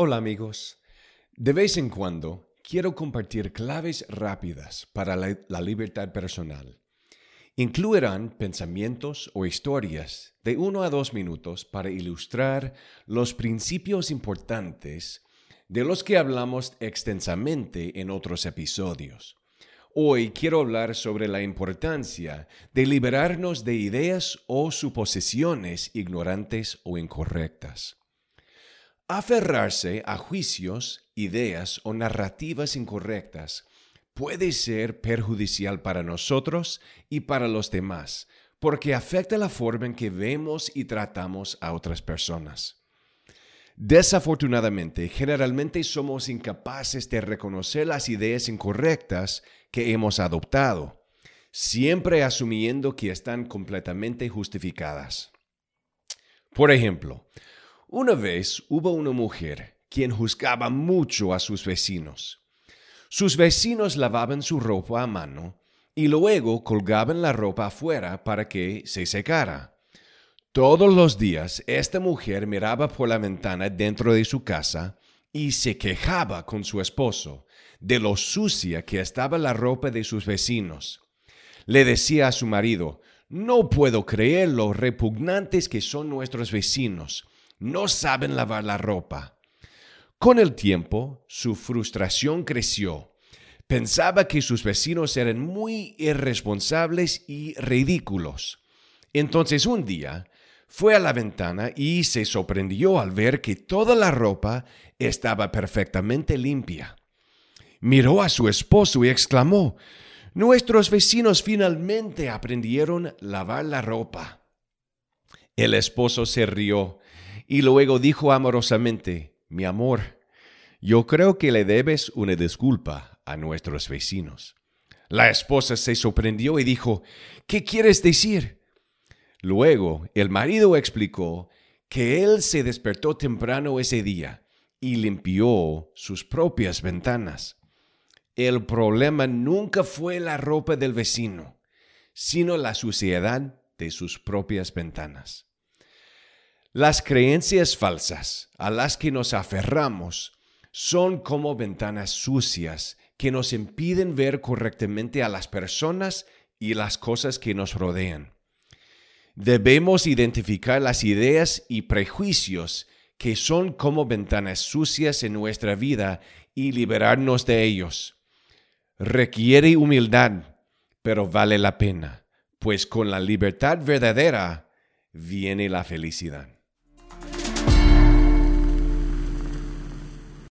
Hola amigos. De vez en cuando quiero compartir claves rápidas para la, libertad personal. Incluirán pensamientos o historias de uno a dos minutos para ilustrar los principios importantes de los que hablamos extensamente en otros episodios. Hoy quiero hablar sobre la importancia de liberarnos de ideas o suposiciones ignorantes o incorrectas. Aferrarse a juicios, ideas o narrativas incorrectas puede ser perjudicial para nosotros y para los demás, porque afecta la forma en que vemos y tratamos a otras personas. Desafortunadamente, generalmente somos incapaces de reconocer las ideas incorrectas que hemos adoptado, siempre asumiendo que están completamente justificadas. Por ejemplo, una vez hubo una mujer quien juzgaba mucho a sus vecinos. Sus vecinos lavaban su ropa a mano y luego colgaban la ropa afuera para que se secara. Todos los días esta mujer miraba por la ventana dentro de su casa y se quejaba con su esposo de lo sucia que estaba la ropa de sus vecinos. Le decía a su marido, no puedo creer lo repugnantes que son nuestros vecinos no saben lavar la ropa. Con el tiempo, su frustración creció. Pensaba que sus vecinos eran muy irresponsables y ridículos. Entonces un día fue a la ventana y se sorprendió al ver que toda la ropa estaba perfectamente limpia. Miró a su esposo y exclamó, Nuestros vecinos finalmente aprendieron a lavar la ropa. El esposo se rió y luego dijo amorosamente, mi amor, yo creo que le debes una disculpa a nuestros vecinos. La esposa se sorprendió y dijo, ¿qué quieres decir? Luego el marido explicó que él se despertó temprano ese día y limpió sus propias ventanas. El problema nunca fue la ropa del vecino, sino la suciedad de sus propias ventanas. Las creencias falsas a las que nos aferramos son como ventanas sucias que nos impiden ver correctamente a las personas y las cosas que nos rodean. Debemos identificar las ideas y prejuicios que son como ventanas sucias en nuestra vida y liberarnos de ellos. Requiere humildad, pero vale la pena, pues con la libertad verdadera viene la felicidad.